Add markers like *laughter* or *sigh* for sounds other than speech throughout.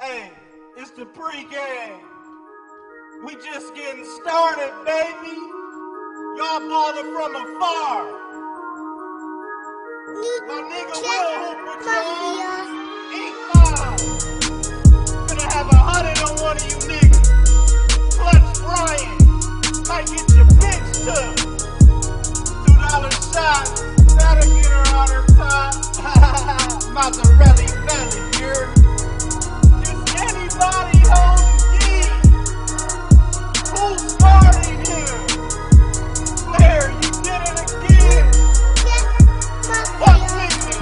Hey, it's the pregame. We just getting started, baby. Y'all bother from afar. My nigga will hoop with y'all. Eat five. Gonna have a hundred on one of you niggas. Clutch Brian. Might get your bitch took. Two dollar shot. That'll get her on her top.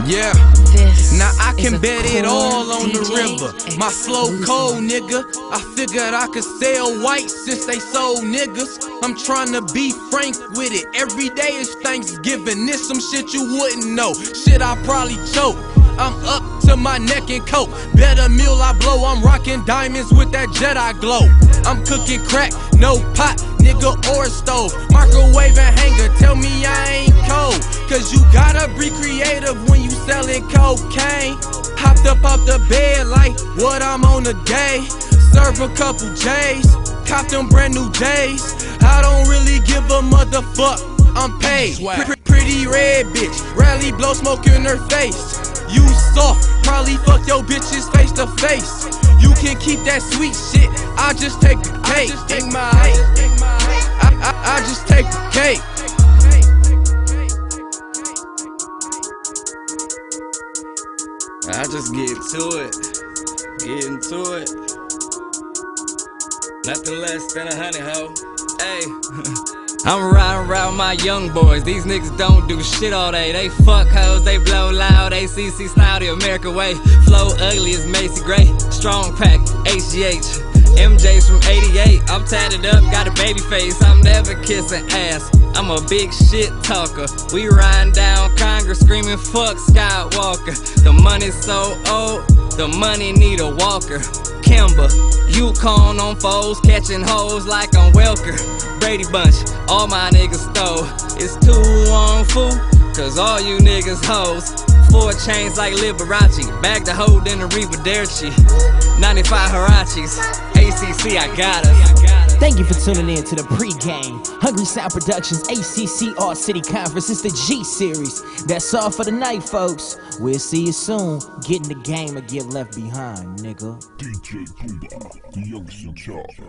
Yeah. This Now I can bet it all on the DJ river. My slow cold nigga. I figured I could sell white since they sold niggas. I'm trying to be frank with it. Every day is Thanksgiving. This some shit you wouldn't know. Shit I probably choke. I'm up to my neck in coke. Better meal I blow. I'm rocking diamonds with that Jedi glow. I'm cooking crack, no pot, nigga or stove. Microwave and hanger, tell me I ain't cold. Cause you gotta be creative when you selling cocaine. Hopped up off the bed like what I'm on a day. Serve a couple J's, cop them brand new J's. I don't really give a motherfuck, I'm paid. Pre- pretty red bitch, rally blow smoke in her face. You soft, probably fuck your bitches face to face. You can keep that sweet shit, I just take the cake. Take my, I, I, just take the cake. I just get to it. Get into it. Nothing less than a honey hoe. Hey. *laughs* I'm riding around my young boys. These niggas don't do shit all day. They fuck hoes, they blow loud. ACC style, the American way. Flow ugly as Macy Gray. Strong pack, HGH. MJ's from 88. I'm tatted up, got a baby face. I'm never kissing ass. I'm a big shit talker. We riding down Congress screaming fuck Skywalker. The money's so old, the money need a walker. Kimber, Yukon on foes, catching hoes like I'm Welker. Brady Bunch, all my niggas stole. It's two on fool, cause all you niggas hoes. Four chains like Liberace, bag the hoe in the Rivederci. 95 Huaraches, ACC, I got us. Thank you for tuning in to the pregame. Hungry Sound Productions ACC Art City Conference. It's the G Series. That's all for the night, folks. We'll see you soon. Get in the game or get left behind, nigga. DJ Pooba, the youngest in charge.